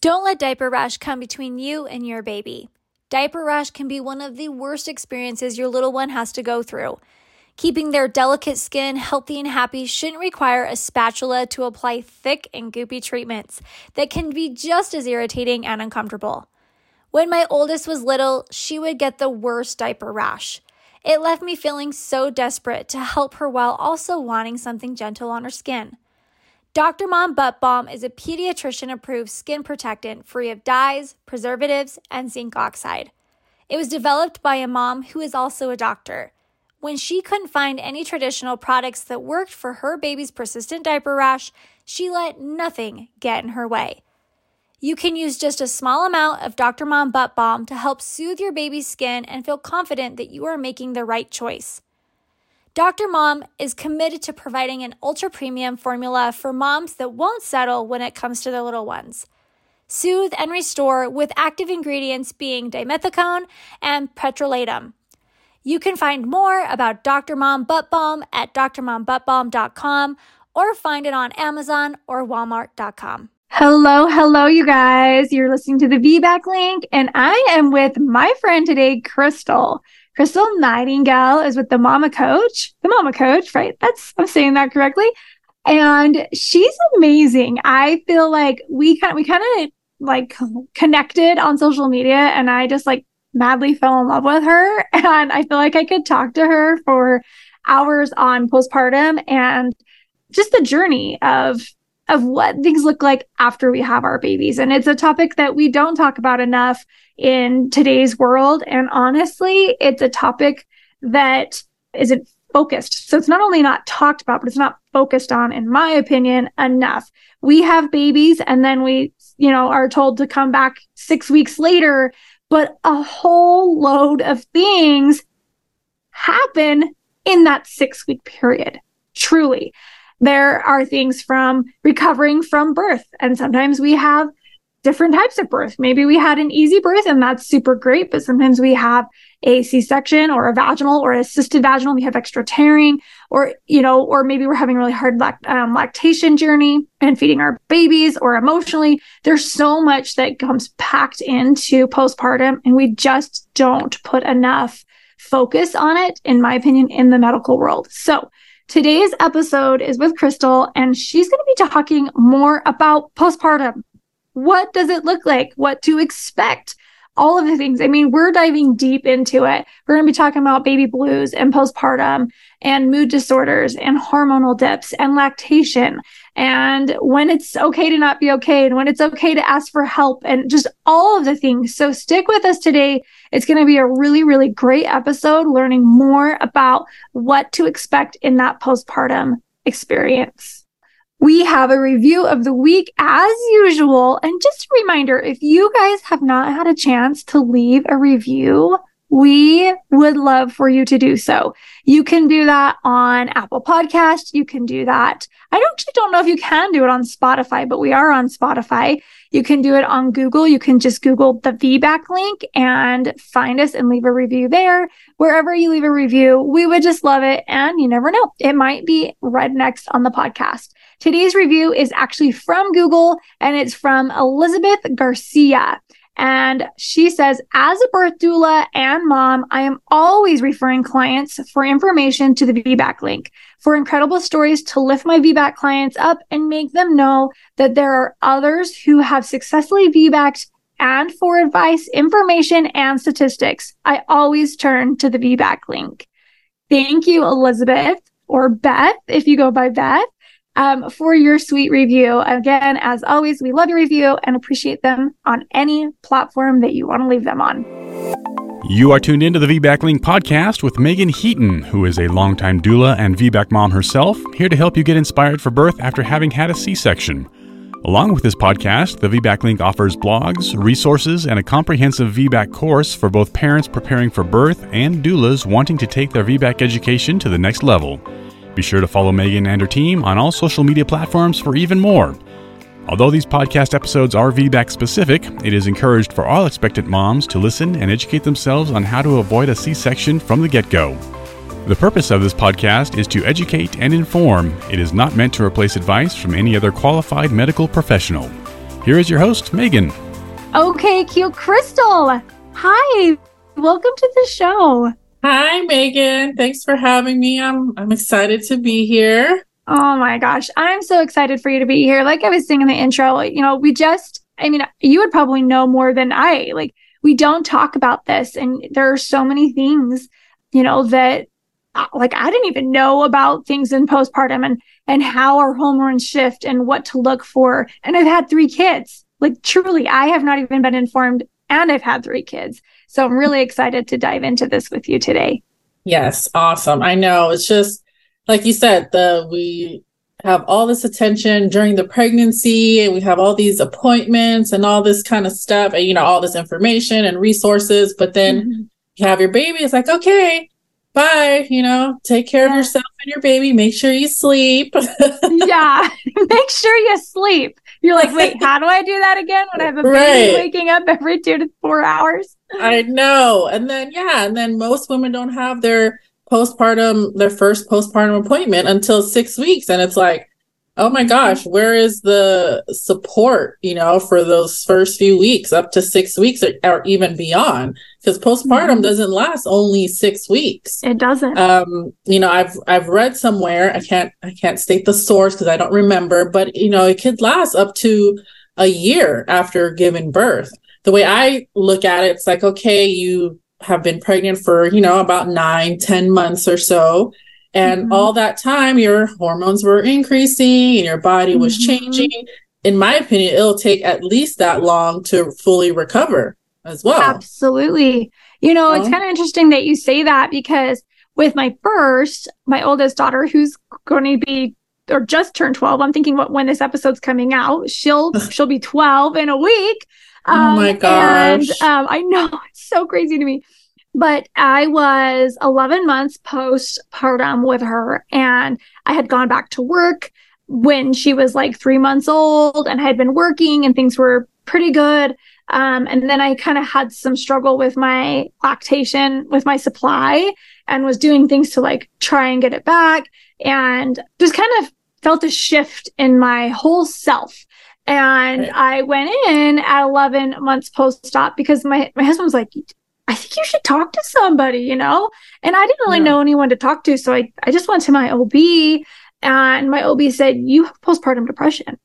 Don't let diaper rash come between you and your baby. Diaper rash can be one of the worst experiences your little one has to go through. Keeping their delicate skin healthy and happy shouldn't require a spatula to apply thick and goopy treatments that can be just as irritating and uncomfortable. When my oldest was little, she would get the worst diaper rash. It left me feeling so desperate to help her while also wanting something gentle on her skin. Dr. Mom Butt Balm is a pediatrician approved skin protectant free of dyes, preservatives, and zinc oxide. It was developed by a mom who is also a doctor. When she couldn't find any traditional products that worked for her baby's persistent diaper rash, she let nothing get in her way. You can use just a small amount of Dr. Mom Butt Balm to help soothe your baby's skin and feel confident that you are making the right choice. Dr. Mom is committed to providing an ultra premium formula for moms that won't settle when it comes to their little ones. Soothe and restore with active ingredients being dimethicone and petrolatum. You can find more about Dr. Mom Butt Balm at drmombuttbalm.com or find it on Amazon or walmart.com. Hello, hello, you guys. You're listening to the VBAC link, and I am with my friend today, Crystal. Crystal Nightingale is with the Mama Coach, the Mama Coach, right? That's, I'm saying that correctly. And she's amazing. I feel like we kind we kind of like connected on social media and I just like madly fell in love with her. And I feel like I could talk to her for hours on postpartum and just the journey of of what things look like after we have our babies. And it's a topic that we don't talk about enough in today's world. And honestly, it's a topic that isn't focused. So it's not only not talked about, but it's not focused on, in my opinion, enough. We have babies and then we, you know, are told to come back six weeks later, but a whole load of things happen in that six week period. Truly. There are things from recovering from birth. And sometimes we have different types of birth. Maybe we had an easy birth and that's super great, but sometimes we have a C-section or a vaginal or assisted vaginal. We have extra tearing or, you know, or maybe we're having a really hard lact- um, lactation journey and feeding our babies or emotionally. There's so much that comes packed into postpartum and we just don't put enough focus on it, in my opinion, in the medical world. So today's episode is with Crystal and she's going to be talking more about postpartum what does it look like? What to expect? All of the things. I mean, we're diving deep into it. We're going to be talking about baby blues and postpartum and mood disorders and hormonal dips and lactation and when it's okay to not be okay and when it's okay to ask for help and just all of the things. So stick with us today. It's going to be a really, really great episode learning more about what to expect in that postpartum experience we have a review of the week as usual. And just a reminder, if you guys have not had a chance to leave a review, we would love for you to do so. You can do that on Apple Podcast. You can do that. I don't actually don't know if you can do it on Spotify, but we are on Spotify. You can do it on Google. You can just Google the VBAC link and find us and leave a review there. Wherever you leave a review, we would just love it. And you never know, it might be read next on the podcast. Today's review is actually from Google and it's from Elizabeth Garcia. And she says, as a birth doula and mom, I am always referring clients for information to the VBAC link for incredible stories to lift my VBAC clients up and make them know that there are others who have successfully VBACed and for advice, information, and statistics. I always turn to the VBAC link. Thank you, Elizabeth or Beth, if you go by Beth um, for your sweet review. Again, as always, we love your review and appreciate them on any platform that you want to leave them on. You are tuned into the VBAC Link podcast with Meagan Heaton, who is a longtime doula and VBAC mom herself, here to help you get inspired for birth after having had a C section. Along with this podcast, the VBAC Link offers blogs, resources, and a comprehensive VBAC course for both parents preparing for birth and doulas wanting to take their VBAC education to the next level. Be sure to follow Meagan and her team on all social media platforms for even more. Although these podcast episodes are VBAC specific, it is encouraged for all expectant moms to listen and educate themselves on how to avoid a C section from the get go. The purpose of this podcast is to educate and inform. It is not meant to replace advice from any other qualified medical professional. Here is your host, Meagan. Okay, cute Crystal. Hi, welcome to the show. Hi, Meagan. Thanks for having me. I'm I'm excited to be here. Oh my gosh, I'm so excited for you to be here. Like I was saying in the intro, you know, we just, I mean, you would probably know more than I. Like we don't talk about this, and there are so many things, you know, that uh, like I didn't even know about things in postpartum and and how our hormones shift and what to look for. And I've had three kids. Like truly, I have not even been informed and I've had three kids. So I'm really excited to dive into this with you today. Yes, awesome. I know. It's just like you said, the we have all this attention during the pregnancy and we have all these appointments and all this kind of stuff and you know all this information and resources but then mm-hmm. you have your baby it's like okay bye you know take care yeah. of yourself and your baby make sure you sleep yeah make sure you sleep you're like wait how do i do that again when i have a baby right. waking up every two to four hours i know and then yeah and then most women don't have their postpartum their first postpartum appointment until six weeks and it's like oh my gosh, where is the support, you know, for those first few weeks up to six weeks or, or even beyond? Because postpartum mm-hmm. doesn't last only six weeks. It doesn't. Um, you know, I've I've read somewhere, I can't I can't state the source because I don't remember, but you know, it could last up to a year after giving birth. The way I look at it, it's like, okay, you have been pregnant for, you know, about nine, ten months or so and mm-hmm. all that time, your hormones were increasing and your body was mm-hmm. changing. In my opinion, it'll take at least that long to fully recover as well. Absolutely. You know, it's kind of interesting that you say that because with my first, my oldest daughter, who's going to be or just turned 12, I'm thinking what when this episode's coming out, she'll she'll be 12 in a week. Um, oh my gosh. And um, I know it's so crazy to me. But I was 11 months postpartum with her, and I had gone back to work when she was like three months old and I had been working and things were pretty good. Um, and then I kind of had some struggle with my lactation, with my supply, and was doing things to like try and get it back. And just kind of felt a shift in my whole self. And right. I went in at 11 months post op because my, my husband was like, I think you should talk to somebody, you know? And I didn't really yeah. know anyone to talk to. So I, I just went to my OB and my OB said, You have postpartum depression.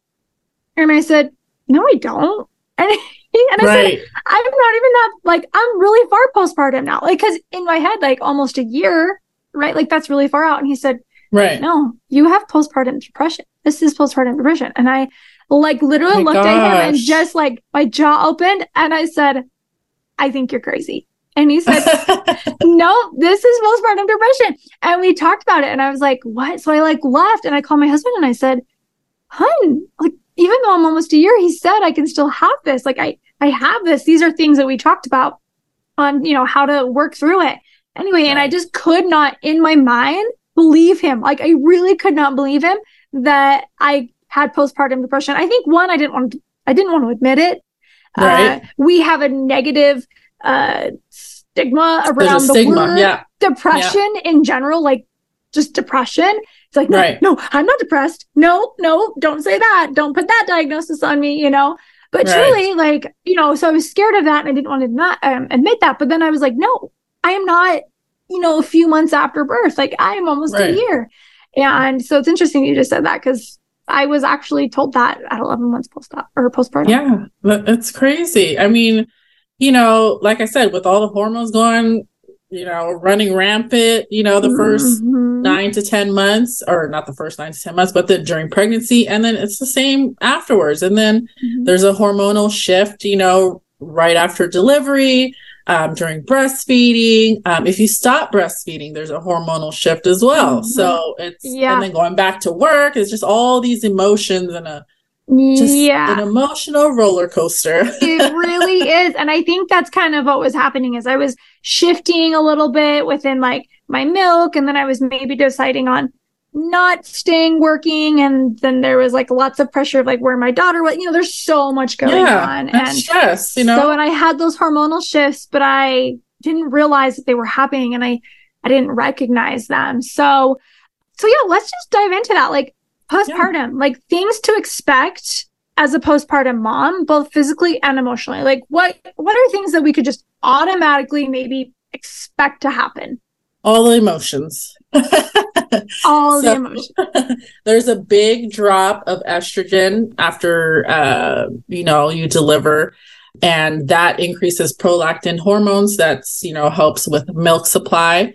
And I said, No, I don't. And, and I right. said, I'm not even that, like, I'm really far postpartum now. Like, cause in my head, like almost a year, right? Like, that's really far out. And he said, Right. No, you have postpartum depression. This is postpartum depression. And I like literally oh looked gosh. at him and just like my jaw opened and I said, I think you're crazy. And he said, No, this is postpartum depression. And we talked about it. And I was like, What? So I like left and I called my husband and I said, Hun, like, even though I'm almost a year, he said I can still have this. Like I I have this. These are things that we talked about on, you know, how to work through it. Anyway, and I just could not in my mind believe him. Like I really could not believe him that I had postpartum depression. I think one, I didn't want to, I didn't want to admit it. Right. Uh, we have a negative uh, stigma around the stigma. word yeah. depression yeah. in general, like just depression. It's like, no, right. no, I'm not depressed. No, no, don't say that. Don't put that diagnosis on me, you know? But right. truly, like, you know, so I was scared of that and I didn't want to not um, admit that. But then I was like, no, I am not, you know, a few months after birth. Like, I am almost right. a year. And so it's interesting you just said that because I was actually told that at 11 months post op or postpartum. Yeah, it's crazy. I mean, you know, like I said, with all the hormones going, you know, running rampant, you know, the 1st mm-hmm. nine to 10 months, or not the first nine to 10 months, but then during pregnancy. And then it's the same afterwards. And then mm-hmm. there's a hormonal shift, you know, right after delivery, um, during breastfeeding. Um, if you stop breastfeeding, there's a hormonal shift as well. Mm-hmm. So it's, yeah. and then going back to work, it's just all these emotions and a, just yeah. an emotional roller coaster. it really is. And I think that's kind of what was happening is I was shifting a little bit within like my milk and then I was maybe deciding on not staying working and then there was like lots of pressure of like where my daughter was you know there's so much going yeah, on and stress you know so and i had those hormonal shifts but i didn't realize that they were happening and i i didn't recognize them so so yeah let's just dive into that like postpartum, yeah. like things to expect as a postpartum mom, both physically and emotionally? Like what what are things that we could just automatically maybe expect to happen? All the emotions. All so, the emotions. there's a big drop of estrogen after uh, you know you deliver and that increases prolactin hormones that's you know helps with milk supply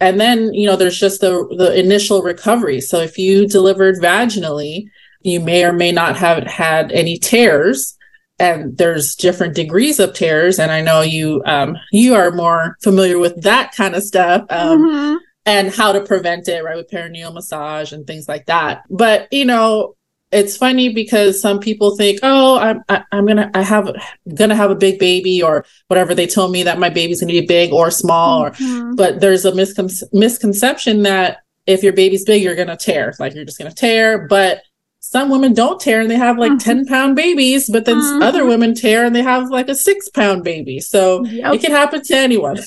and then you know there's just the the initial recovery so if you delivered vaginally you may or may not have had any tears and there's different degrees of tears and i know you um you are more familiar with that kind of stuff um mm-hmm. and how to prevent it right with perineal massage and things like that but you know it's funny because some people think, oh, I'm I, am i gonna I have gonna have a big baby or whatever they told me that my baby's gonna be big or small, mm-hmm. or but there's a miscon- misconception that if your baby's big, you're gonna tear, like you're just gonna tear. But some women don't tear and they have like mm-hmm. 10 pound babies, but then mm-hmm. other women tear and they have like a six pound baby. So yep. it can happen to anyone.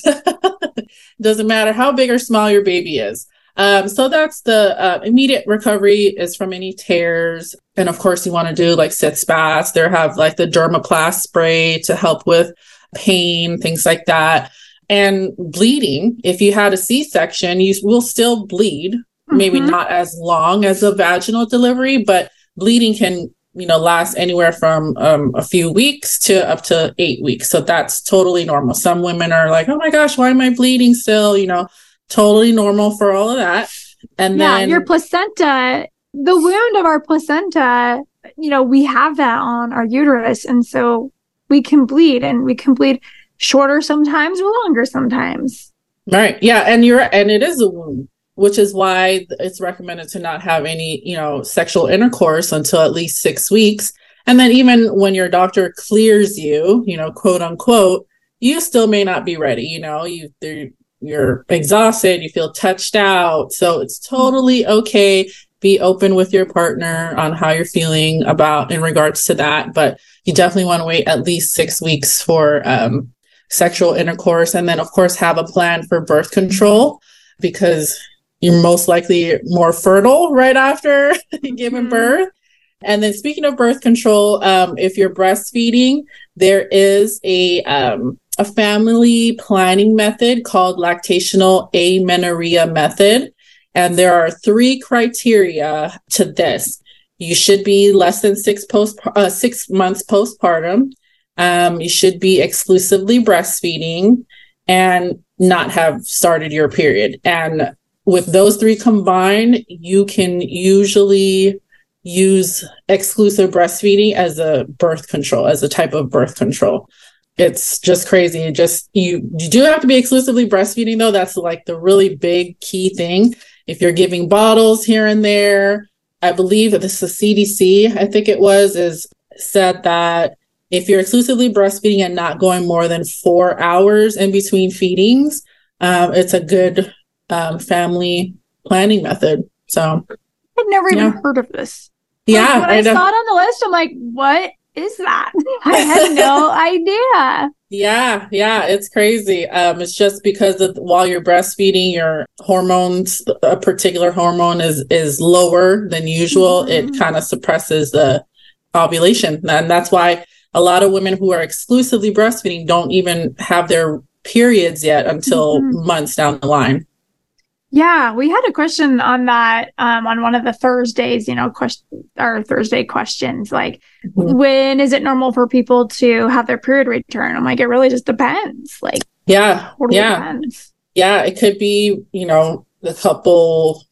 Doesn't matter how big or small your baby is. Um, so that's the uh, immediate recovery is from any tears. And of course, you want to do like sitz baths. There have like the dermoplast spray to help with pain, things like that. And bleeding, if you had a C section, you will still bleed, mm-hmm. maybe not as long as a vaginal delivery, but bleeding can you know last anywhere from um, a few weeks to up to eight weeks so that's totally normal some women are like oh my gosh why am i bleeding still you know totally normal for all of that. And yeah, then your placenta, the wound of our placenta, you know, we have that on our uterus. And so we can bleed and we can bleed shorter sometimes or longer sometimes. Right. Yeah. And you're, and it is a wound, which is why it's recommended to not have any, you know, sexual intercourse until at least six weeks. And then even when your doctor clears you, you know, quote unquote, you still may not be ready. You know, you you're exhausted, you feel touched out. So it's totally okay. Be open with your partner on how you're feeling about in regards to that. But you definitely want to wait at least six weeks for um, sexual intercourse. And then, of course, have a plan for birth control because you're most likely more fertile right after giving mm-hmm. birth. And then, speaking of birth control, um, if you're breastfeeding, there is a um, a family planning method called lactational amenorrhea method. And there are three criteria to this. You should be less than six post uh, six months postpartum. Um, you should be exclusively breastfeeding and not have started your period. And with those three combined, you can usually use exclusive breastfeeding as a birth control, as a type of birth control it's just crazy. Just you you do have to be exclusively breastfeeding though. That's like the really big key thing. If you're giving bottles here and there, I believe that this is CDC, I think it was, is said that if you're exclusively breastfeeding and not going more than four hours in between feedings, um, it's a good um, family planning method. So I've never yeah. even heard of this. Yeah. When I, I saw it on the list, I'm like, what is that? I had no idea. Yeah, yeah, it's crazy. Um, it's just because of, while you're breastfeeding, your hormones, a particular hormone is is lower than usual. Mm-hmm. It kind of suppresses the ovulation, and that's why a lot of women who are exclusively breastfeeding don't even have their periods yet until mm-hmm. months down the line. Yeah, we had a question on that um, on one of the Thursdays, you know, question or Thursday questions like mm-hmm. when is it normal for people to have their period return? I'm like, it really just depends. Like, yeah, totally yeah, depends. yeah. It could be, you know, a couple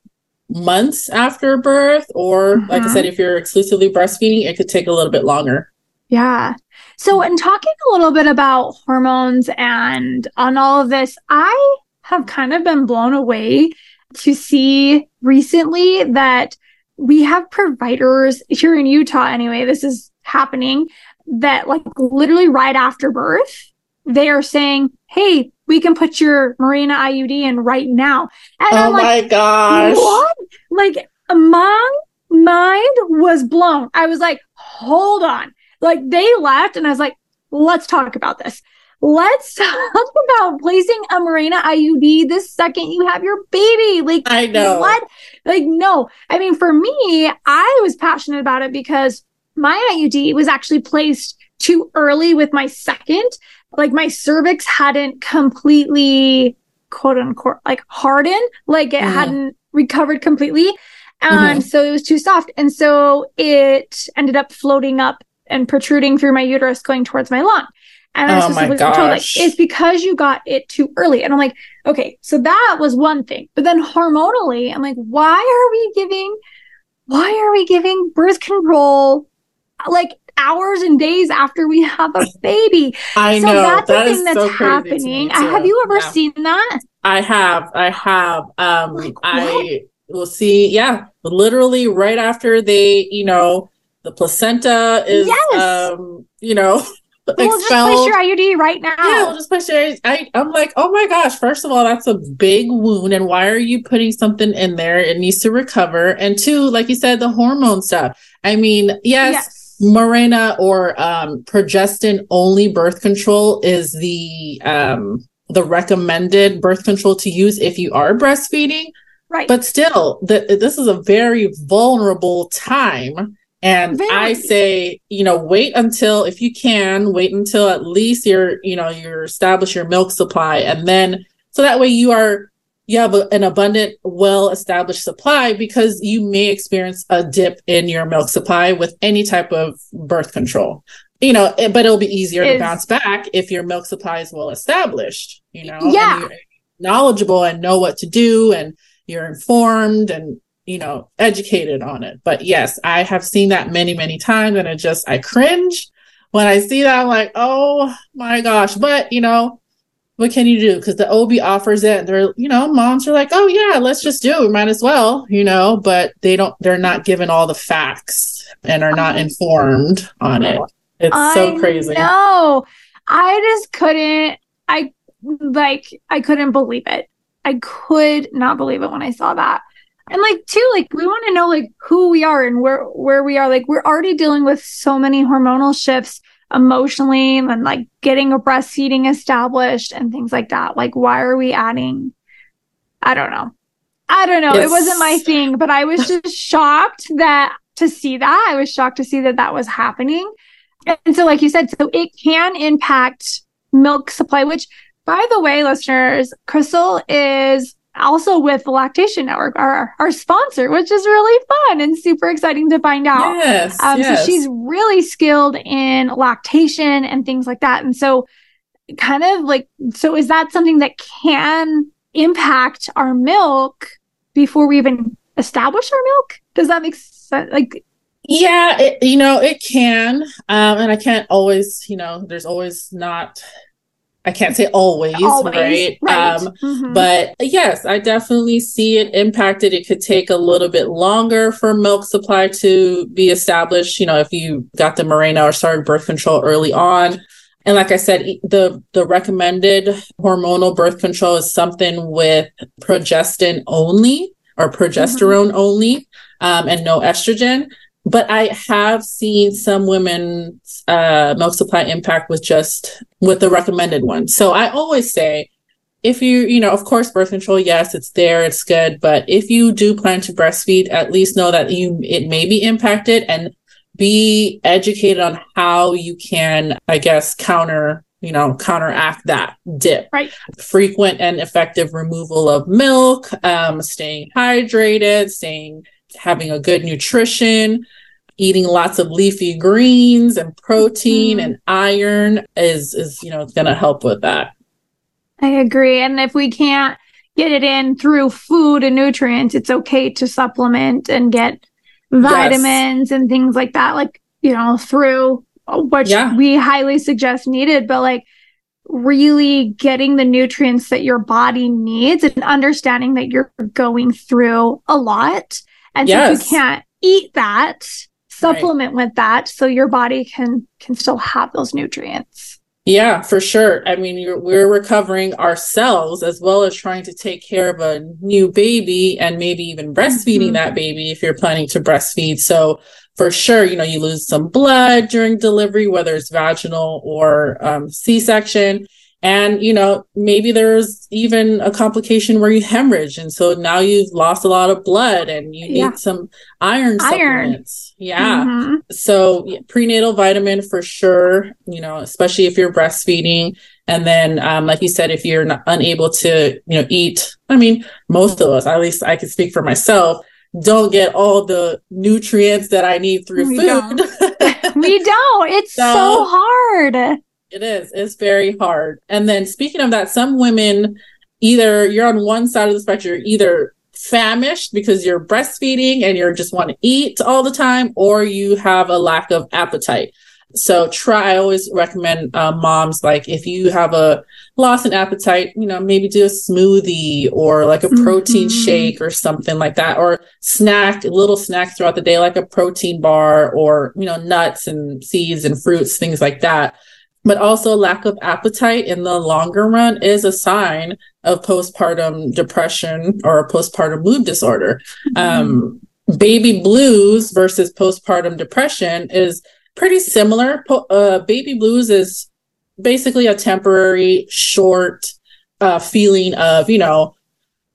months after birth, or mm-hmm. like I said, mm-hmm. if you're exclusively breastfeeding, it could take a little bit longer. Yeah. So, in talking a little bit about hormones and on all of this, I have kind of been blown away to see recently that we have providers here in Utah, anyway, this is happening that, like, literally right after birth, they are saying, Hey, we can put your Mirena IUD in right now. And oh I'm like, my gosh. What? Like, my mind was blown. I was like, Hold on. Like, they left, and I was like, Let's talk about this let's talk about placing a Mirena IUD the second you have your baby. Like, I know what? Like, no. I mean, for me, I was passionate about it because my IUD was actually placed too early with my second. Like my cervix hadn't completely quote unquote like hardened, like it mm. hadn't recovered completely. And mm-hmm. so it was too soft. And so it ended up floating up and protruding through my uterus going towards my lung. And I was oh my gosh. told like it's because you got it too early. And I'm like, okay, so that was one thing. But then hormonally, I'm like, why are we giving why are we giving birth control like hours and days after we have a baby? I so know that's that a thing that's so happening. Have you ever yeah. seen that? I have. I have. Um like, I will see, yeah, literally right after they, you know, the placenta is yes. um, you know, We'll just place your IUD right now. Yeah, we'll just place your. I, I'm like, oh my gosh! First of all, that's a big wound, and why are you putting something in there? It needs to recover. And two, like you said, the hormone stuff. I mean, yes, yes. Mirena or um, progestin only birth control is the um, the recommended birth control to use if you are breastfeeding. Right. But still, the, this is a very vulnerable time and Very. I say, you know, wait until, if you can, wait until at least you're, you know, you're establish your milk supply. And then, so that way you are, you have a, an abundant, well established supply because you may experience a dip in your milk supply with any type of birth control. You know, eh, but it'll be easier is, to bounce back if your milk supply is well established, you know, yeah. knowledgeable and know what to do and you're informed and you know, educated on it. But yes, I have seen that many, many times and it just, I cringe when I see that. I'm like, oh my gosh. But, you know, what can you do? Because the OB offers it. They're, you know, moms are like, oh yeah, let's just do it. We might as well, you know, but they don't, they're not given all the facts and are not informed on it. It's I so crazy. No, I just couldn't, I like, I couldn't believe it. I could not believe it when I saw that and like too like we want to know like who we are and where where we are. Like we're already dealing with so many hormonal shifts emotionally and like getting a breastfeeding established and things like that. Like why are we adding i don't know. I don't know. Yes. it wasn't my thing but i was just shocked that to see that i was shocked to see that that was happening. And so like you said so it can impact milk supply which by the way listeners crystal is also with the Lactation Network, our, our sponsor, which is really fun and super exciting to find out. Yes, um, yes. So she's really skilled in lactation and things like that. And so, kind of like, so is that something that can impact our milk before we even establish our milk? Does that make sense? Like, yeah, it, you know, it can. Um, and I can't always, you know, there's always not I can't say always, always right? right. Um, mm-hmm. But yes, I definitely see it impacted. It could take a little bit longer for milk supply to be established. You know, if you got the Mirena or started birth control early on. And like I said, the the recommended hormonal birth control is something with progestin only or progesterone mm-hmm. only, um, and no estrogen. But I have seen some women's uh, milk supply impact with just with the recommended one. So I always say, if you, you know, of course, birth control, yes, it's there, it's good. But if you do plan to breastfeed, at least know that you it may be impacted and be educated on how you can, I guess, counter you know, counteract that dip. Right. Frequent and effective removal of milk, um, staying hydrated, staying having a good nutrition, eating lots of leafy greens and protein mm-hmm. and iron is is you know going to help with that. I agree. And if we can't get it in through food and nutrients, it's okay to supplement and get vitamins yes. and things like that like, you know, through which yeah. we highly suggest needed, but like really getting the nutrients that your body needs and understanding that you're going through a lot and yes. so you can't eat that, supplement right. with that so your body can can still have those nutrients. Yeah, for sure. I mean, we're recovering ourselves as well as trying to take care of a new baby and maybe even breastfeeding mm-hmm. that baby if you're planning to breastfeed. So, for sure, you know, you lose some blood during delivery, whether it's vaginal or um, C section. And you know maybe there's even a complication where you hemorrhage and so now you've lost a lot of blood and you yeah. need some iron, iron. supplements yeah mm-hmm. so yeah, prenatal vitamin for sure you know especially if you're breastfeeding and then um, like you said if you're not, unable to you know eat i mean most of us at least i can speak for myself don't get all the nutrients that i need through we food don't. we don't it's so, so hard it is. It's very hard. And then speaking of that, some women either you're on one side of the spectrum, you're either famished because you're breastfeeding and you just want to eat all the time, or you have a lack of appetite. So try, I always recommend uh, moms, like if you have a loss in appetite, you know, maybe do a smoothie or like a protein mm-hmm. shake or something like that, or snack, little snacks throughout the day, like a protein bar or, you know, nuts and seeds and fruits, things like that but also lack of appetite in the longer run is a sign of postpartum depression or a postpartum mood disorder. Mm-hmm. Um, baby blues versus postpartum depression is pretty similar. Po- uh, baby blues is basically a temporary, short uh, feeling of, you know,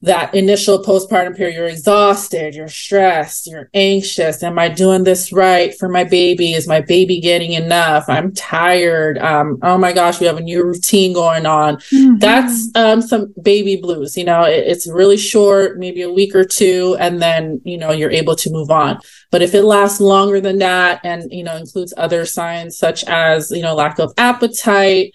that initial postpartum period, you're exhausted, you're stressed, you're anxious. Am I doing this right for my baby? Is my baby getting enough? I'm tired. Um, oh my gosh, we have a new routine going on. Mm-hmm. That's um, some baby blues. You know, it, it's really short, maybe a week or two, and then, you know, you're able to move on. But if it lasts longer than that and, you know, includes other signs such as, you know, lack of appetite,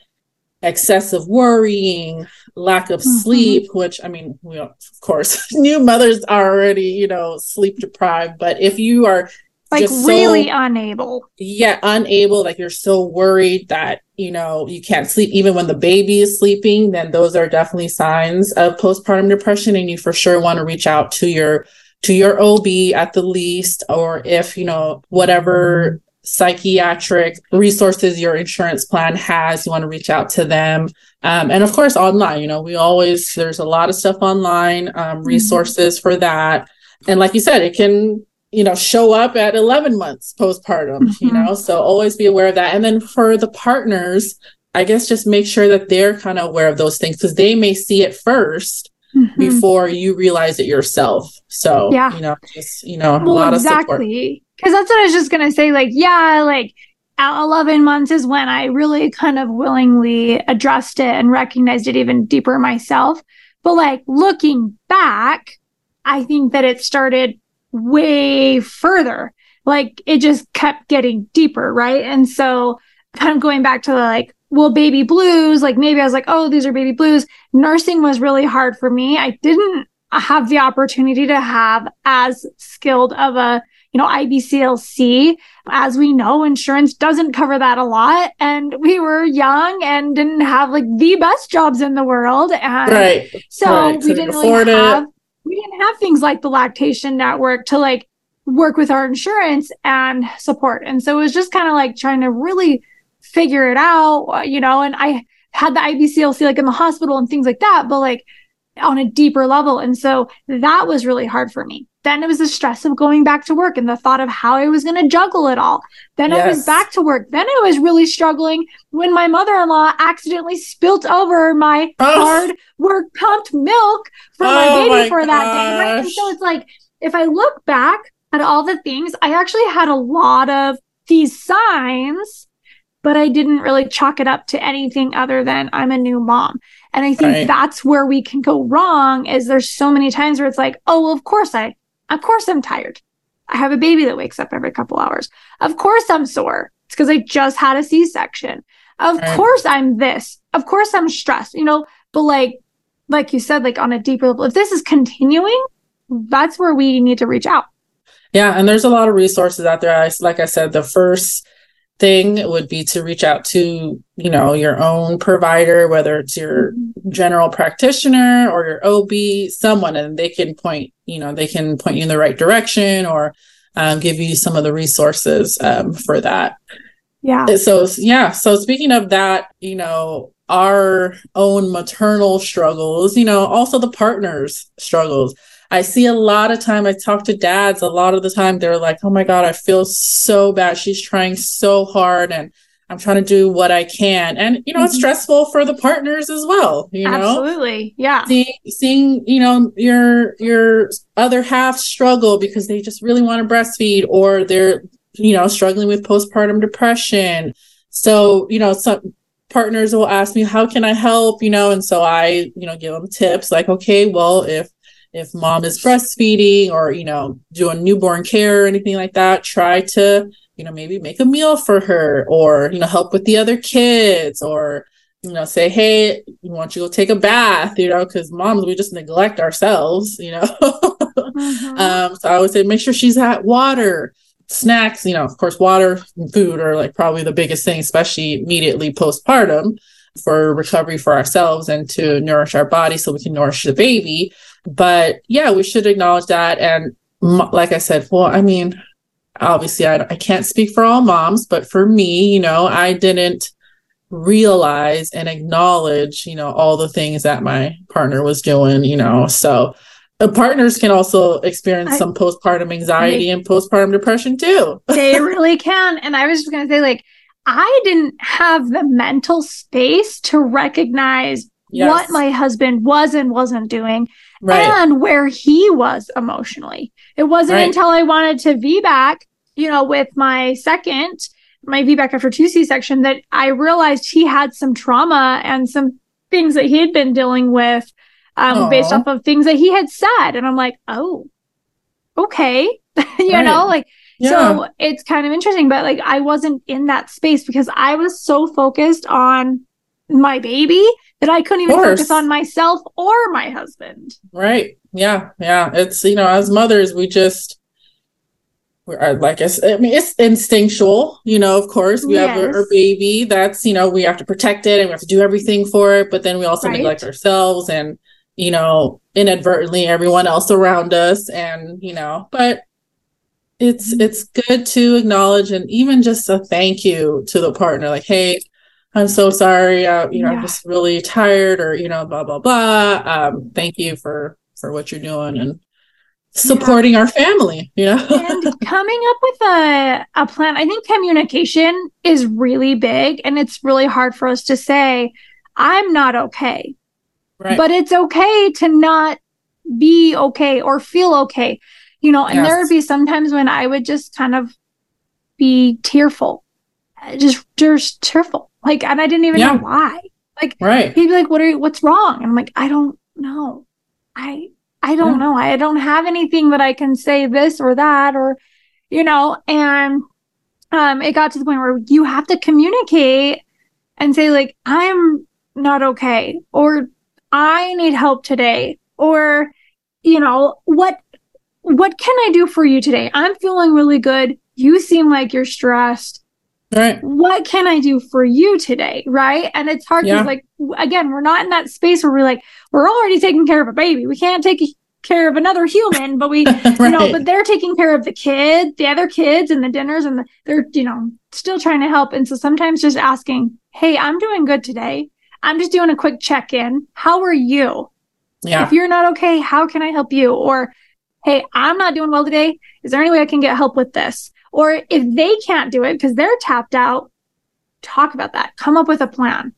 excessive worrying, lack of mm-hmm. sleep, which I mean, we, of course, new mothers are already, you know, sleep deprived. But if you are like really so, unable, yeah, unable, like you're so worried that, you know, you can't sleep even when the baby is sleeping, then those are definitely signs of postpartum depression. And you for sure want to reach out to your to your OB at the least, or if, you know, whatever psychiatric resources your insurance plan has, you want to reach out to them. Um, and of course, online, you know, we always, there's a lot of stuff online, um, mm-hmm. resources for that. And like you said, it can, you know, show up at 11 months postpartum, mm-hmm. you know, so always be aware of that. And then for the partners, I guess just make sure that they're kind of aware of those things because they may see it 1st mm-hmm. before you realize it yourself. So, yeah. you know, just, you know, well, a lot exactly. of support. Because that's what I was just going to say. Like, yeah, like at 11 months is when I really kind of willingly addressed it and recognized it even deeper myself. But like looking back, I think that it started way further. Like it just kept getting deeper, right? And so kind of going back to the like, well, baby blues, like maybe I was like, oh, these are baby blues. Nursing was really hard for me. I didn't have the opportunity to have as skilled of a you know, IBCLC. As we know, insurance doesn't cover that a lot. And we were young and didn't have like the best jobs in the world. And right. so right. we didn't really have, it. we didn't have things like the lactation network to like work with our insurance and support. And so it was just kind of like trying to really figure it out, uh, you know, and I had the IBCLC like in the hospital and things like that, but like on a deeper level. And so that was really hard for me. Then it was the stress of going back to work and the thought of how I was going to juggle it all. Then yes. I was back to work. Then I was really struggling when my mother in law accidentally spilt over my oh. hard work pumped milk for oh my baby my for gosh. that day. Right. And so it's like, if I look back at all the things, I actually had a lot of these signs, but I didn't really chalk it up to anything other than I'm a new mom. And I think right. that's where we can go wrong is there's so many times where it's like, oh, well, of course I of course I'm tired. I have a baby that wakes up every couple hours. Of course I'm sore. It's because I just had a C section. Of right. course I'm this. Of course I'm stressed, you know, but like, like you said, like on a deeper level, if this is continuing, that's where we need to reach out. Yeah. And there's a lot of resources out there. I, like I said, the first thing would be to reach out to you know your own provider whether it's your general practitioner or your ob someone and they can point you know they can point you in the right direction or um, give you some of the resources um, for that. Yeah. So yeah so speaking of that you know our own maternal struggles you know also the partners struggles I see a lot of time I talk to dads a lot of the time they're like, "Oh my god, I feel so bad. She's trying so hard and I'm trying to do what I can. And, you know, mm-hmm. it's stressful for the partners as well, you know? Absolutely. Yeah. Seeing, seeing, you know, your, your other half struggle because they just really want to breastfeed or they're, you know, struggling with postpartum depression. So, you know, some partners will ask me, how can I help? You know, and so I, you know, give them tips like, okay, well, if, if mom is breastfeeding or, you know, doing newborn care or anything like that, try to, you know, maybe make a meal for her or, you know, help with the other kids or, you know, say, hey, we want you to go take a bath, you know, because moms, we just neglect ourselves, you know. mm-hmm. um, so I would say make sure she's at water, snacks, you know, of course, water and food are like probably the biggest thing, especially immediately postpartum for recovery for ourselves and to nourish our body so we can nourish the baby. But yeah, we should acknowledge that. And like I said, well, I mean, obviously I, I can't speak for all moms, but for me, you know, I didn't realize and acknowledge, you know, all the things that my partner was doing, you know. So uh, partners can also experience I, some postpartum anxiety they, and postpartum depression too. they really can. And I was just going to say, like, I didn't have the mental space to recognize yes. what my husband was and wasn't doing right. and where he was emotionally. It wasn't right. until I wanted to VBAC, you know, with my second, my VBAC after two C section, that I realized he had some trauma and some things that he had been dealing with um, based off of things that he had said. And I'm like, oh, okay. you right. know, like, yeah. so it's kind of interesting, but like I wasn't in that space because I was so focused on my baby that I couldn't even focus on myself or my husband. Right. Yeah. Yeah. It's, you know, as mothers, we just, we're like I, said, I mean, it's instinctual, you know, of course, we yes. have our baby that's, you know, we have to protect it and we have to do everything for it. But then we also right. neglect ourselves and, you know, inadvertently everyone else around us. And, you know, but it's, mm-hmm. it's good to acknowledge and even just a thank you to the partner. Like, Hey, I'm so sorry. Uh, you know, yeah. I'm just really tired or, you know, blah, blah, blah. Um, thank you for, for what you're doing and supporting yeah. our family, you know? and coming up with a, a plan. I think communication is really big and it's really hard for us to say, I'm not okay. Right. But it's okay to not be okay or feel okay. You know, and yes. there would be sometimes when I would just kind of be tearful. Just just tearful like, and I didn't even yeah. know why. Like, right. he'd be like, "What are you? What's wrong?" And I'm like, "I don't know. I I don't yeah. know. I don't have anything that I can say this or that or, you know." And um, it got to the point where you have to communicate and say like, "I'm not okay," or "I need help today," or, you know, what what can I do for you today? I'm feeling really good. You seem like you're stressed Right. What can I do for you today? Right. And it's hard because, yeah. like, again, we're not in that space where we're like, we're already taking care of a baby. We can't take care of another human, but we, right. you know, but they're taking care of the kids, the other kids, and the dinners, and the, they're, you know, still trying to help. And so sometimes just asking, Hey, I'm doing good today. I'm just doing a quick check in. How are you? Yeah. If you're not okay, how can I help you? Or, Hey, I'm not doing well today. Is there any way I can get help with this? Or if they can't do it because they're tapped out, talk about that. Come up with a plan.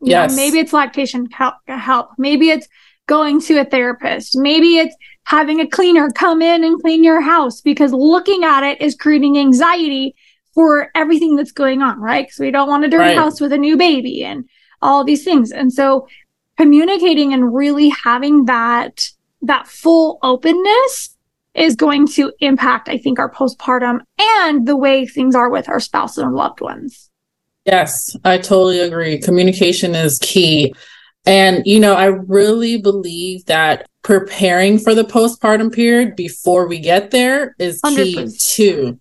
You yes. Know, maybe it's lactation help. Maybe it's going to a therapist. Maybe it's having a cleaner come in and clean your house because looking at it is creating anxiety for everything that's going on, right? Because we don't want a dirty right. house with a new baby and all these things. And so communicating and really having that that full openness is going to impact, I think, our postpartum and the way things are with our spouse and loved ones. Yes, I totally agree. Communication is key. And, you know, I really believe that preparing for the postpartum period before we get there is key 100%. too.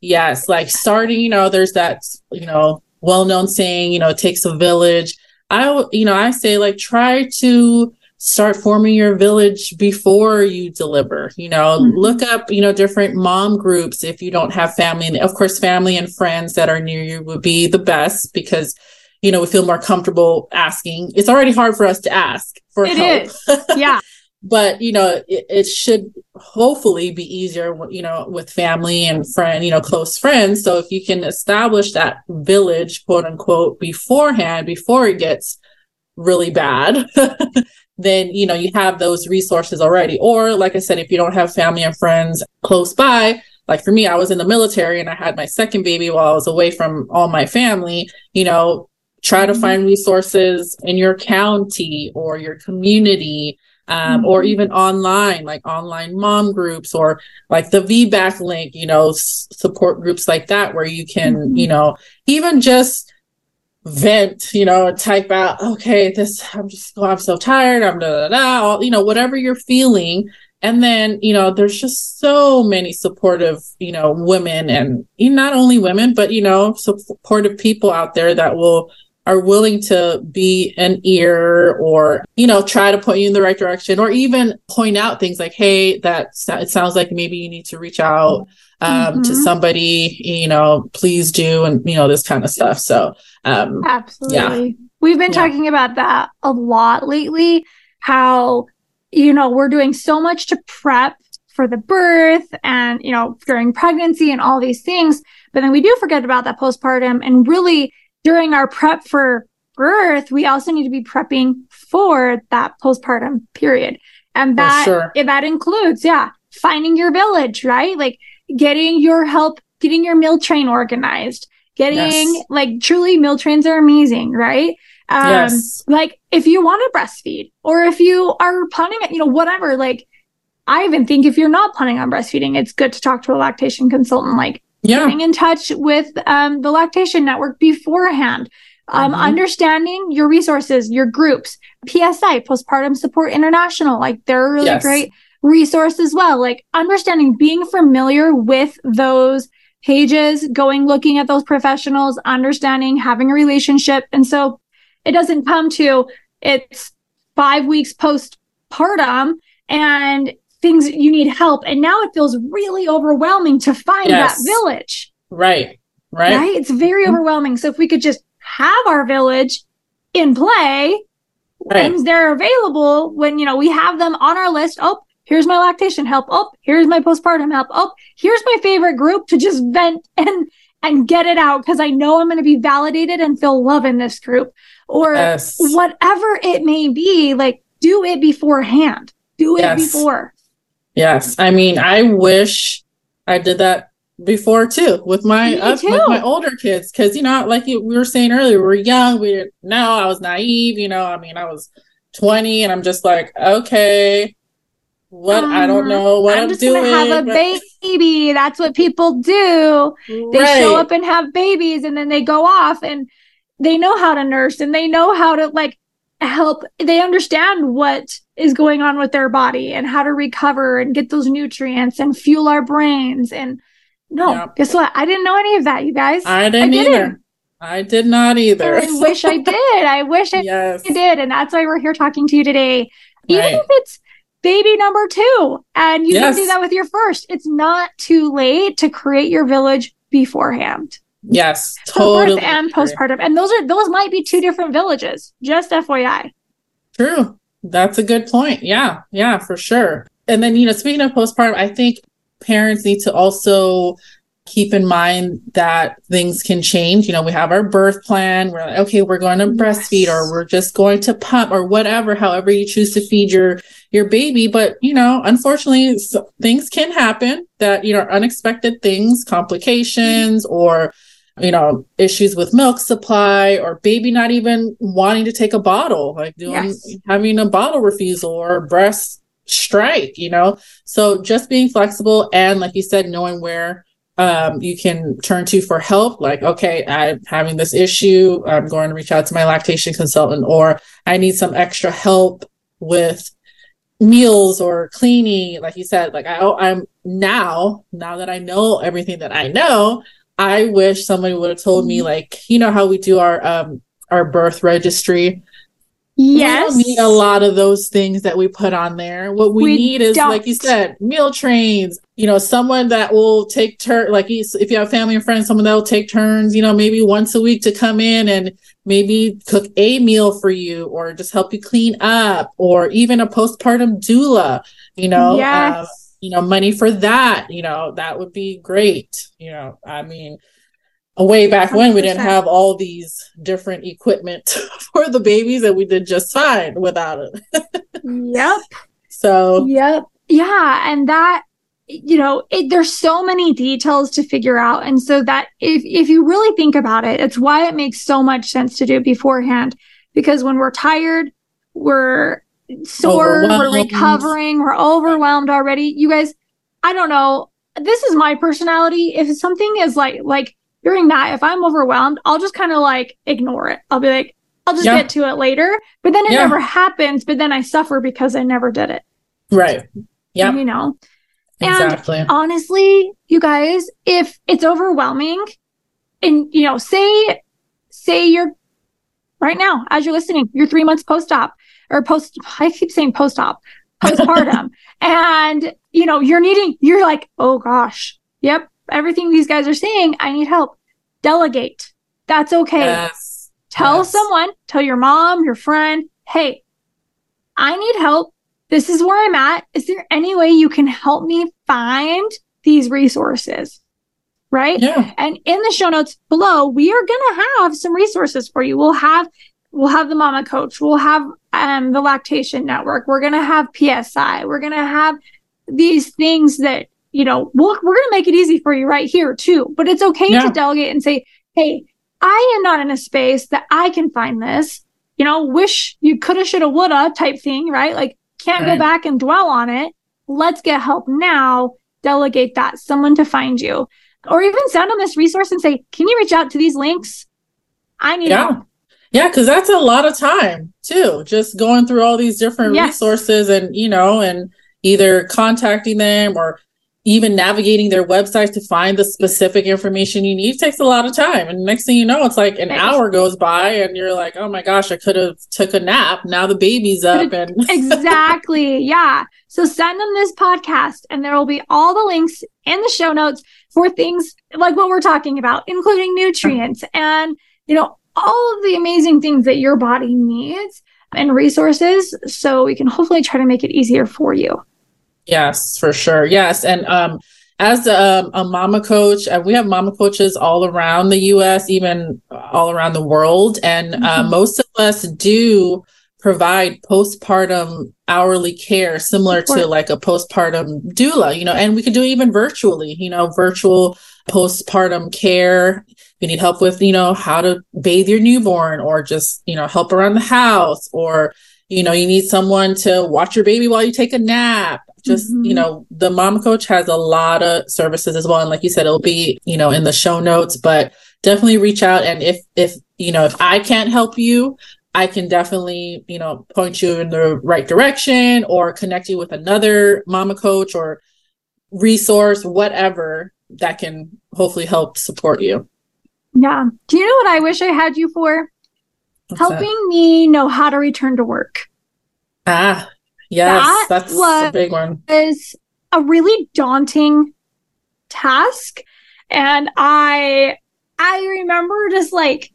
Yes, like starting, you know, there's that, you know, well known saying, you know, it takes a village. I, you know, I say like try to start forming your village before you deliver you know mm-hmm. look up you know different mom groups if you don't have family. And of course family and friends that are near you would be the best because you know we feel more comfortable asking. It's already hard for us to ask for it help. is. yeah. But you know it, it, should hopefully be easier you know with family and friend you know close friends. So if you can establish that village quote unquote beforehand before it gets really bad then you know you have those resources already or like i said if you don't have family and friends close by like for me i was in the military and i had my second baby while i was away from all my family you know try to mm-hmm. find resources in your county or your community um, mm-hmm. or even online, like online mom groups or like the VBAC link, you know, s- support groups like that, where you can, mm-hmm. you know, even just vent, you know, type out, okay, this, I'm just, oh, I'm so tired. I'm da, da, da, you know, whatever you're feeling. And then, you know, there's just so many supportive, you know, women and not only women, but, you know, supportive people out there that will are willing to be an ear or, you know, try to point you in the right direction or even point out things like, hey, that it sounds like maybe you need to reach out um, mm-hmm. to somebody, you know, please do, and, you know, this kind of stuff. So, um, absolutely. Yeah. We've been yeah. talking about that a lot lately, how, you know, we're doing so much to prep for the birth and, you know, during pregnancy and all these things. But then we do forget about that postpartum and really during our prep for birth, we also need to be prepping for that postpartum period. And that sure. that includes, yeah, finding your village, right? Like getting your help, getting your meal train organized, getting yes. like truly meal trains are amazing, right? Um, yes. like if you want to breastfeed or if you are planning you know, whatever, like I even think if you're not planning on breastfeeding, it's good to talk to a lactation consultant. Like yeah. getting in touch with um, the lactation network beforehand um, mm-hmm. understanding your resources your groups psi postpartum support international like they're a really yes. great resource as well like understanding being familiar with those pages going looking at those professionals understanding having a relationship and so it doesn't come to it's five weeks postpartum and things you need help. And now it feels really overwhelming to find yes. that village. Right. Right. Right? It's very mm-hmm. overwhelming. So if we could just have our village in play right. and they're available when you know we have them on our list oh here's my lactation help. Oh here's my postpartum help. Oh here's my favorite group to just vent and and get it out because i know i'm going to be validated and feel love in this group. Or yes. whatever it may be like do it beforehand. Do it yes. before Yes. I mean, I wish I did that before too with my too. with my older kids because you know like we were saying earlier we were young we didn't know i was naive you know i mean i was 20 and i'm just like okay what um, i don't uh-huh. know what i'm, I'm just doing gonna have a baby that's what people do they right. show up and have babies and then they go off and they know how to nurse and they know how to like help they understand what is going on with their body and how to recover and get those nutrients and fuel our brains and no yep. guess what i didn't know any of that you guys i didn't, I didn't. either i did not either i wish i did i wish I, yes. Did and that's why we're here talking to you today even right. if it's baby number two and you yes. can do that with your first it's not too late to create your village beforehand Yes, totally. birth and postpartum, and those are those might be two different villages. Just FYI. True. That's a good point. Yeah, yeah, for sure. And then you know, speaking of postpartum, I think parents need to also keep in mind that things can change. You know, we have our birth plan. We're like, okay, we're going to breastfeed yes. or we're just going to pump or whatever, however you choose to feed your your baby. But you know, unfortunately, so things can happen that you know unexpected things, complications, or you know, issues with milk supply or baby not even wanting to take a bottle, like doing yes. having a bottle refusal or breast strike, you know. So just being flexible and like you said, knowing where um, you can turn to for help. Like, okay, I'm having this issue. I'm going to reach out to my lactation consultant, or I need some extra help with meals or cleaning. Like you said, like I, I'm now, now that I know everything that I know, I wish somebody would have told me, mm-hmm. like, you know, how we do our um our birth registry. Yes. We don't need a lot of those things that we put on there. What we, We need is, don't. like you said, meal trains, you know, someone that will take turn, like if you have family and friends, someone that will take turns, you know, maybe once a week to come in and maybe cook a meal for you or just help you clean up or even a postpartum doula, you know, uh, yes. You know, money for that, you know, that would be great. You know, I mean, way back when we didn't have all these different equipment for the babies and we did just fine without it. yep. So, Yep. Yeah. And that, you know, it, there's so many details to figure out. And so that if, if you really think about it, it's why it makes so much sense to do it beforehand. Because when we're tired, we're sore, we're recovering, we're overwhelmed already. You guys, I don't know. This is my personality. If something is like, like during that, if I'm overwhelmed, I'll just kind of like ignore it. I'll be like, I'll just Yeah. get to it later. But then it Yeah. never happens. But then I suffer because I never did it. right. Yeah. You know? And Exactly. honestly, you guys, if it's overwhelming and you know, say say you're right now as you're listening, you're 3 months post-op or post I keep saying post-op, postpartum. and you know, you're needing you're like, "Oh gosh. Yep, everything these guys are saying, I need help." Delegate. That's okay. Yes. Tell Yes. someone, tell your mom, your friend, hey, I need help. This is where I'm at. Is there any way you can help me find these resources? Right. Yeah. And in the show notes below, we are going to have some resources for you. We'll have, we'll have the mama coach. We'll have um, the lactation network. We're going to have PSI. We're going to have these things that, you know, we'll, we're going to make it easy for you right here too. But it's okay Yeah. to delegate and say, Hey, I am not in a space that I can find this, you know, wish you coulda, shoulda, woulda type thing, right? Like can't go back and dwell on it. Let's get help now. Delegate that someone to find you or even send them this resource and say, can you reach out to these links? I need Yeah. help. Yeah, because that's a lot of time too. Just going through all these different Yes. resources and, you know, and either contacting them or even navigating their website to find the specific information you need takes a lot of time. And next thing you know, it's like an hour goes by and you're like, oh my gosh, I could have took a nap. Now the baby's up and exactly. Yeah. So send them this podcast and there will be all the links in the show notes for things like what we're talking about, including nutrients and, you know, all of the amazing things that your body needs and resources. So we can hopefully try to make it easier for you. Yes, for sure. Yes. And um, as a, a mama coach, uh, we have mama coaches all around the US, even all around the world. And uh, Mhm. most of us do provide postpartum hourly care similar to like a postpartum doula, you know, and we can do it even virtually, you know, virtual postpartum care. You need help with, you know, how to bathe your newborn or just, you know, help around the house or, you know, you need someone to watch your baby while you take a nap. Just, Mhm. you know, the mom coach has a lot of services as well. And like you said, it'll be, you know, in the show notes, but definitely reach out. And if, if, you know, if I can't help you, I can definitely, you know, point you in the right direction or connect you with another mama coach or resource, whatever that can hopefully help support you. Yeah. Do you know what I wish I had you for? What's that? Helping me know how to return to work. Ah, yes, That that's a big one. is a really daunting task and i i remember just like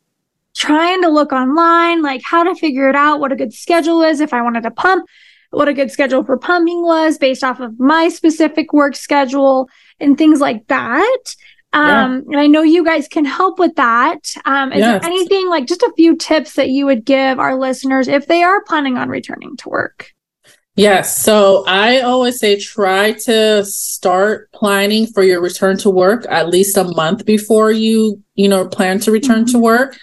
trying to look online like how to figure it out what a good schedule is if i wanted to pump what a good schedule for pumping was based off of my specific work schedule and things like that Yeah. um and i know you guys can help with that um is Yes. there anything like just a few tips that you would give our listeners if they are planning on returning to work Yes. So I always say try to start planning for your return to work at least a month before you, you know, plan to return to Mhm. work.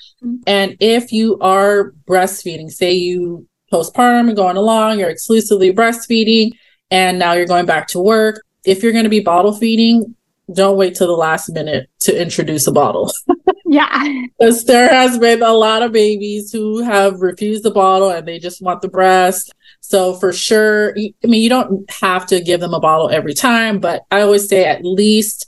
And if you are breastfeeding, say you postpartum and going along, you're exclusively breastfeeding and now you're going back to work. If you're going to be bottle feeding, don't wait till the last minute to introduce a bottle. yeah Because there has been a lot of babies who have refused the bottle and they just want the breast. So for sure, I mean, you don't have to give them a bottle every time, but I always say at least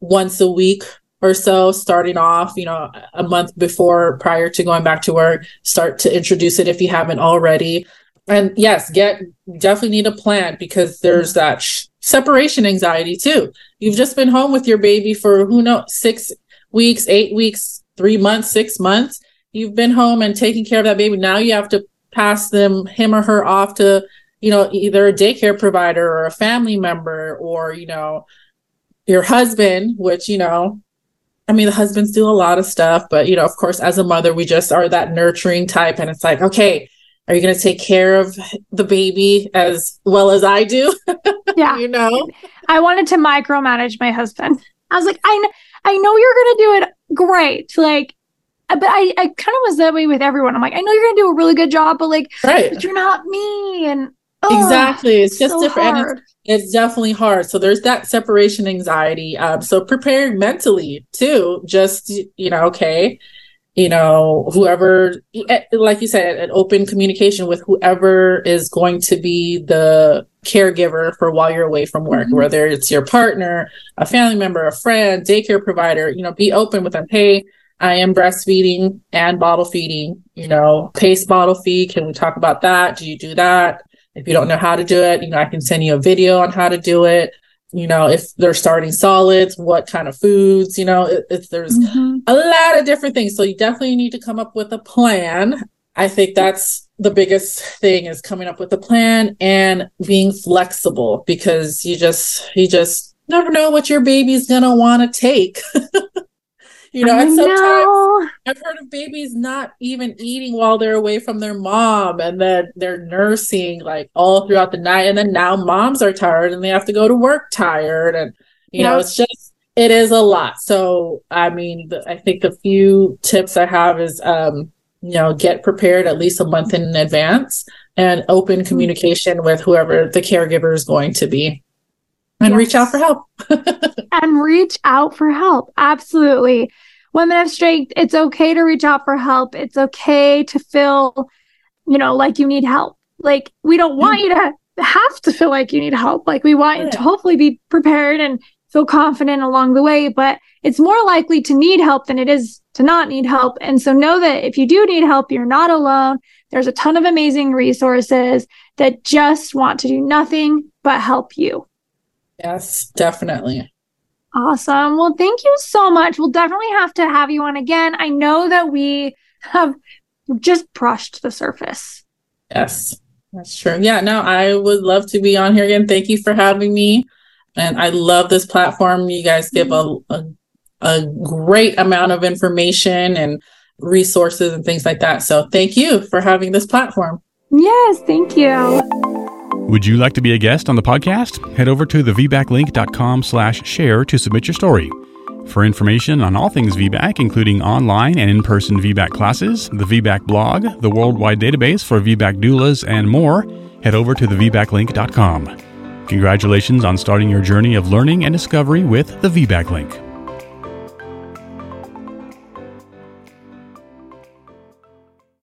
once a week or so starting off, you know, a month before prior to going back to work, start to introduce it if you haven't already. And yes, get definitely need a plan because there's mm-hmm. that sh- separation anxiety too. You've just been home with your baby for who knows, six weeks, eight weeks, three months, six months. You've been home and taking care of that baby. Now you have to pass them, him or her off to, you know, either a daycare provider or a family member or, you know, your husband, which, you know, I mean, the husbands do a lot of stuff, but, you know, of course, as a mother, we just are that nurturing type. And it's like, okay, are you going to take care of the baby as well as I do? Yeah. you know, I wanted to micromanage my husband. I was like, I, kn- I know you're going to do it great. Like, but I, I kind of was that way with everyone. I'm like, I know you're going to do a really good job, but like, right. but you're not me. And ugh, exactly. It's just so different. It's, it's definitely hard. So there's that separation anxiety. Um, so preparing mentally too, just, you know, okay, you know, whoever, eh, like you said, an open communication with whoever is going to be the caregiver for while you're away from work, Mhm. whether it's your partner, a family member, a friend, daycare provider, you know, be open with them. Hey, I am breastfeeding and bottle feeding, you know, pace bottle feed. Can we talk about that? Do you do that? If you don't know how to do it, you know, I can send you a video on how to do it. You know, if they're starting solids, what kind of foods, you know, it, it's there's Mhm. a lot of different things. So you definitely need to come up with a plan. I think that's the biggest thing is coming up with a plan and being flexible because you just you just never know what your baby's gonna want to take. you know, I and sometimes know. I've heard of babies not even eating while they're away from their mom and then they're nursing like all throughout the night. And then now moms are tired and they have to go to work tired. And, you know, it's just, it is a lot. So, I mean, the, I think the few tips I have is, um, you know, get prepared at least a month in advance and open communication with whoever the caregiver is going to be and reach out for help. and reach out for help. Absolutely. Women of strength, it's okay to reach out for help. It's okay to feel, you know, like you need help. Like we don't want you to have to feel like you need help. Like we want you to hopefully be prepared and feel confident along the way, but it's more likely to need help than it is to not need help. And so know that if you do need help, you're not alone. There's a ton of amazing resources that just want to do nothing but help you. Yes, definitely. Awesome. Well, thank you so much. We'll definitely have to have you on again. I know that we have just brushed the surface. Yes, that's true. Yeah, no, I would love to be on here again. Thank you for having me. And I love this platform. You guys give a, a, a great amount of information and resources and things like that. So thank you for having this platform. Yes, thank you. Would you like to be a guest on the podcast? Head over to thevbaclink.com slash share to submit your story. For information on all things VBAC, including online and in-person VBAC classes, the VBAC blog, the worldwide database for VBAC doulas, and more, head over to thevbaclink.com. Congratulations on starting your journey of learning and discovery with the VBAC Link.